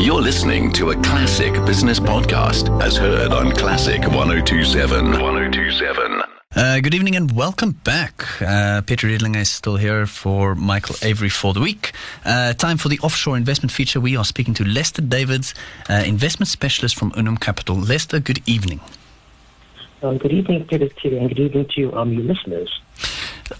You're listening to a classic business podcast as heard on Classic 1027. 1027. Uh, good evening and welcome back. Uh, Peter Riedlinger is still here for Michael Avery for the week. Uh, time for the offshore investment feature. We are speaking to Lester Davids, uh, investment specialist from Unum Capital. Lester, good evening. Um, good evening, Peter, and good evening to you um, your listeners.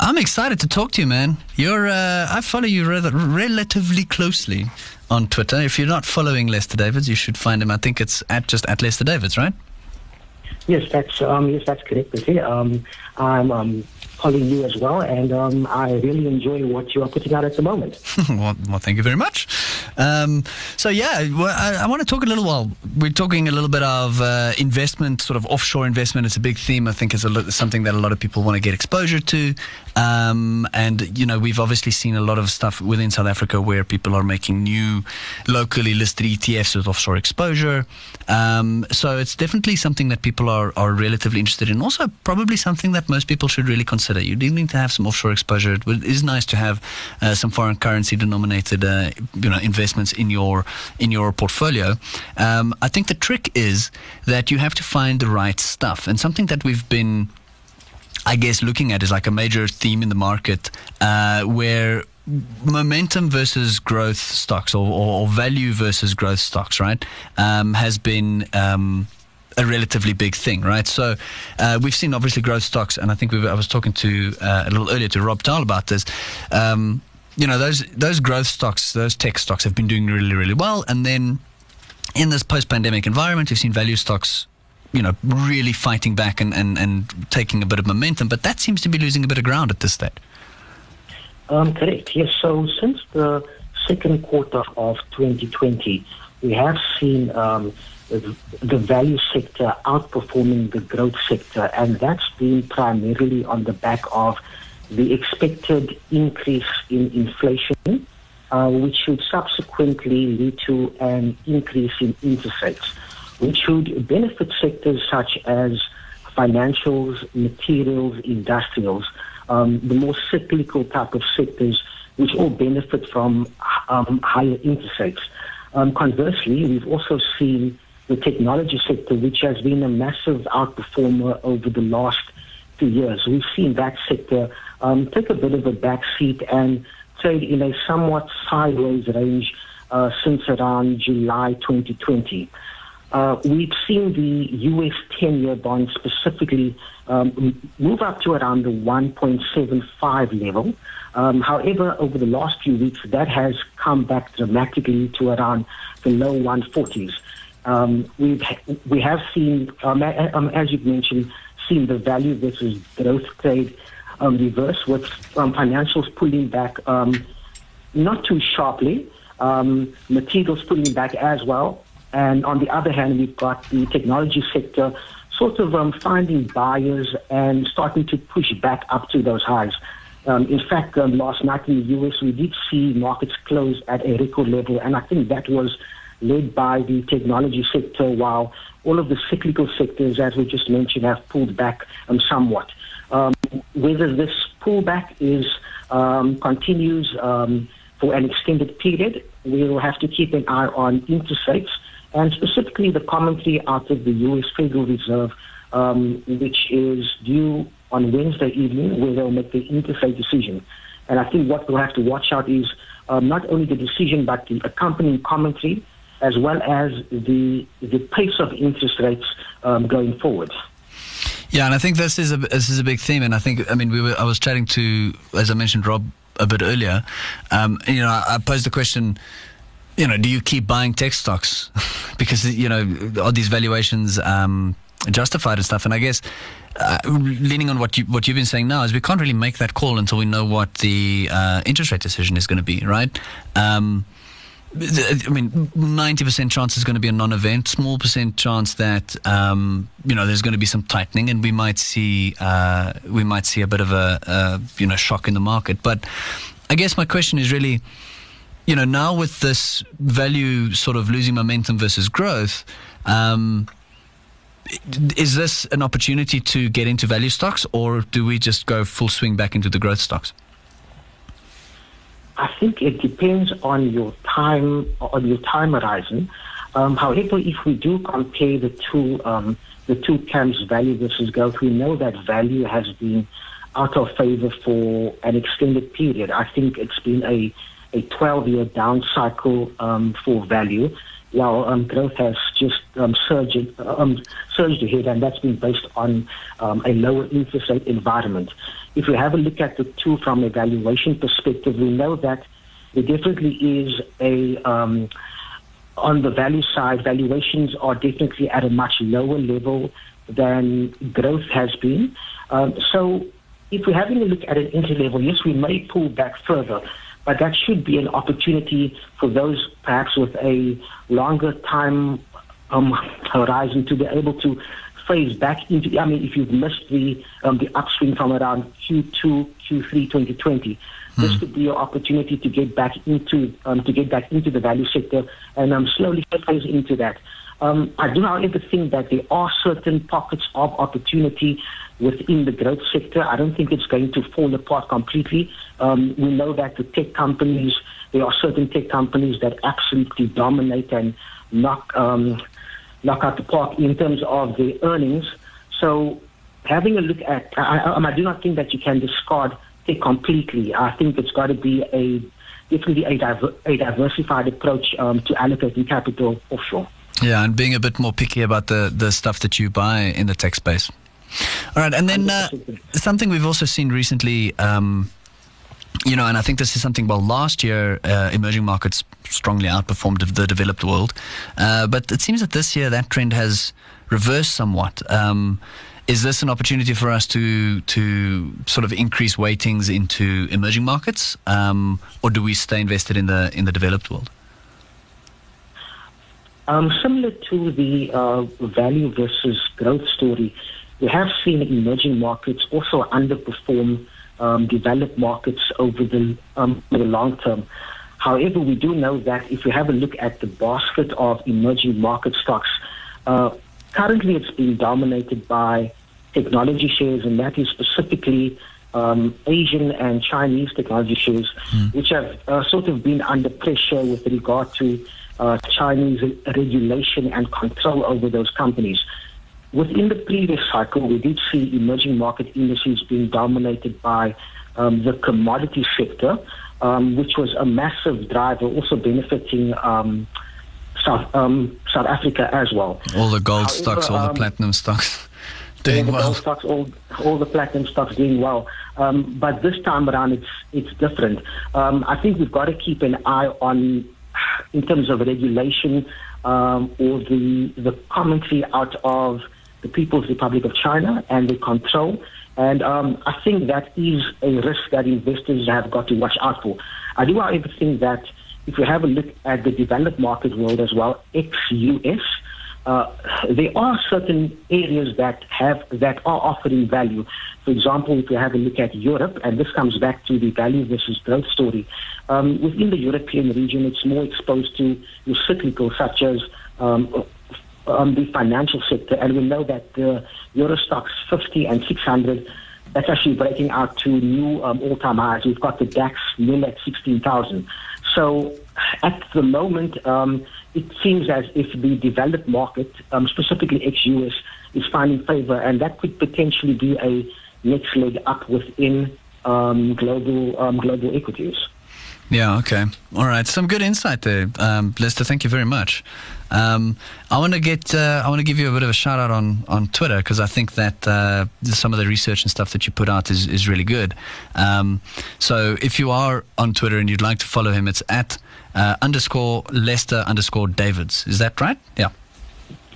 I'm excited to talk to you, man. You're uh, I follow you rather relatively closely on Twitter. If you're not following Lester Davids, you should find him. I think it's at just at Lester Davids, right? Yes, that's um, yes, that's correct. Um, I'm um, following you as well, and um, I really enjoy what you are putting out at the moment. well, well, thank you very much. Um, so yeah, well, I, I, want to talk a little while. We're talking a little bit of uh, investment, sort of offshore investment. It's a big theme. I think is something that a lot of people want to get exposure to. Um, and you know, we've obviously seen a lot of stuff within South Africa where people are making new locally listed ETFs with offshore exposure. Um, so it's definitely something that people are are relatively interested in. Also, probably something that most people should really consider. You do need to have some offshore exposure. It is nice to have uh, some foreign currency denominated, uh, you know, investments in your in your portfolio. Um, I think the trick is that you have to find the right stuff, and something that we've been, I guess, looking at is like a major theme in the market uh, where momentum versus growth stocks or, or, value versus growth stocks, right, um, has been. Um, a relatively big thing, right? So uh, we've seen obviously growth stocks, and I think I was talking to uh, a little earlier to Rob Dahl about this. Um, you know those those growth stocks, those tech stocks have been doing really really well, and then in this post-pandemic environment, we've seen value stocks you know, really fighting back and, and, and taking a bit of momentum, but that seems to be losing a bit of ground at this stage. Um, correct. Yes. So since the second quarter of 2020, we have seen um, the, value sector outperforming the growth sector, and that's been primarily on the back of the expected increase in inflation, uh, which should subsequently lead to an increase in interest rates, which should benefit sectors such as financials, materials, industrials, um, the more cyclical type of sectors, which all benefit from um, higher interest rates. Um, conversely, we've also seen the technology sector, which has been a massive outperformer over the last two years. We've seen that sector um, take a bit of a back seat and trade in a somewhat sideways range uh, since around July 2020. Uh, we've seen the U.S. 10-year bond specifically um, move up to around the 1.75 level. Um, however, over the last few weeks, that has come back dramatically to around the low 140s. Um, we've we have seen, um, um, as you've mentioned, seen the value versus growth trade um, reverse with um, financials pulling back um, not too sharply, um, materials pulling back as well. And on the other hand, we've got the technology sector sort of um, finding buyers and starting to push back up to those highs. Um, in fact, last night in the U.S., we did see markets close at a record level, and I think that was led by the technology sector, while all of the cyclical sectors, as we just mentioned, have pulled back um, somewhat. Um, whether this pullback is um, continues um, for an extended period, we will have to keep an eye on interest rates and specifically the commentary out of the U.S. Federal Reserve, um, which is due on Wednesday evening, where they'll make the interest rate decision. And I think what we'll have to watch out is um, not only the decision, but the accompanying commentary, as well as the the pace of interest rates um, going forward. Yeah, and I think this is a this is a big theme, and I think I mean we were I was chatting to as I mentioned Rob a bit earlier. Um, you know, I posed the question. You know, do you keep buying tech stocks because you know are these valuations um, justified and stuff? And I guess uh, leaning on what you what you've been saying now is we can't really make that call until we know what the uh, interest rate decision is going to be, right? Um, I mean, ninety percent chance is going to be a non-event. Small percent chance that um, you know there's going to be some tightening, and we might see uh, we might see a bit of a, a, you know shock in the market. But I guess my question is really, you know, now with this value sort of losing momentum versus growth. Um, is this an opportunity to get into value stocks, or do we just go full swing back into the growth stocks? I think it depends on your time on your time horizon. Um, however, if we do compare the two um, the two camps, value versus growth, we know that value has been out of favor for an extended period. I think it's been a a 12 year down cycle um, for value, while um, growth has just um, surged, um, surged ahead, and that's been based on um, a lower interest rate environment. If we have a look at the two from a valuation perspective, we know that there definitely is a um, on the value side, valuations are definitely at a much lower level than growth has been. Um, so if we're having a look at an entry level, yes, we may pull back further, but that should be an opportunity for those perhaps with a longer time um, horizon to be able to phase back into. I mean, if you've missed the um, the upswing from around Q2, Q3, 2020, this could be your opportunity to get back into um, to get back into the value sector and um, slowly phase into that. Um, I do, however, think that there are certain pockets of opportunity within the growth sector. I don't think it's going to fall apart completely. Um, we know that the tech companies, there are certain tech companies that absolutely dominate and knock um, knock out the park in terms of their earnings. So, having a look at, I, I, I do not think that you can discard tech completely. I think it's got to be a definitely a, diver, a diversified approach um, to allocating capital offshore. Yeah, and being a bit more picky about the, the stuff that you buy in the tech space. All right, and then uh, something we've also seen recently, um, you know, and I think this is something, well, last year, uh, emerging markets strongly outperformed the developed world. Uh, but it seems that this year that trend has reversed somewhat. Um, is this an opportunity for us to to sort of increase weightings into emerging markets, um, or do we stay invested in the in the developed world? Um, similar to the uh, value versus growth story, we have seen emerging markets also underperform um, developed markets over the, um, the long term. However, we do know that if we have a look at the basket of emerging market stocks, uh, currently it's being dominated by technology shares, and that is specifically um, Asian and Chinese technology shares, mm. which have uh, sort of been under pressure with regard to uh, Chinese regulation and control over those companies. Within the previous cycle, we did see emerging market indices being dominated by um, the commodity sector, um, which was a massive driver, also benefiting um, South um, South Africa as well. All the gold However, stocks, all the um, platinum stocks. Doing all the well. gold stocks, all, all the platinum stocks doing well. Um, but this time around, it's it's different. I think we've got to keep an eye on in terms of regulation um, or the the commentary out of the People's Republic of China and the control. And um, I think that is a risk that investors have got to watch out for. I do, however, think that if we have a look at the developed market world as well, ex-US, uh, there are certain areas that have that are offering value. For example, if you have a look at Europe, and this comes back to the value versus growth story, um, within the European region, it's more exposed to cyclical, such as um, um, the financial sector, and we know that the Stoxx 50 and 600 that's actually breaking out to new um, all-time highs. We've got the DAX nil at 16,000. So at the moment, um, it seems as if the developed market, um, specifically ex-US, is finding favor, and that could potentially be a next leg up within um, global um, global equities. Yeah. Okay. All right. Some good insight there, um, Lester. Thank you very much. Um, I want to get. Uh, I want to give you a bit of a shout out on on Twitter because I think that uh, some of the research and stuff that you put out is is really good. Um, so if you are on Twitter and you'd like to follow him, it's at uh, underscore Lester underscore Davids. Is that right? Yeah.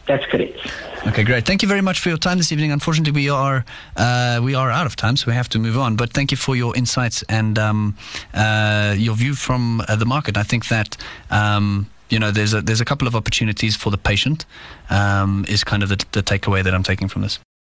That's correct. Okay, great. Thank you very much for your time this evening. Unfortunately, we are uh, we are out of time, so we have to move on. But thank you for your insights and um, uh, your view from uh, the market. I think that. Um, you know, there's a there's a couple of opportunities for the patient. Um, is kind of the, the takeaway that I'm taking from this.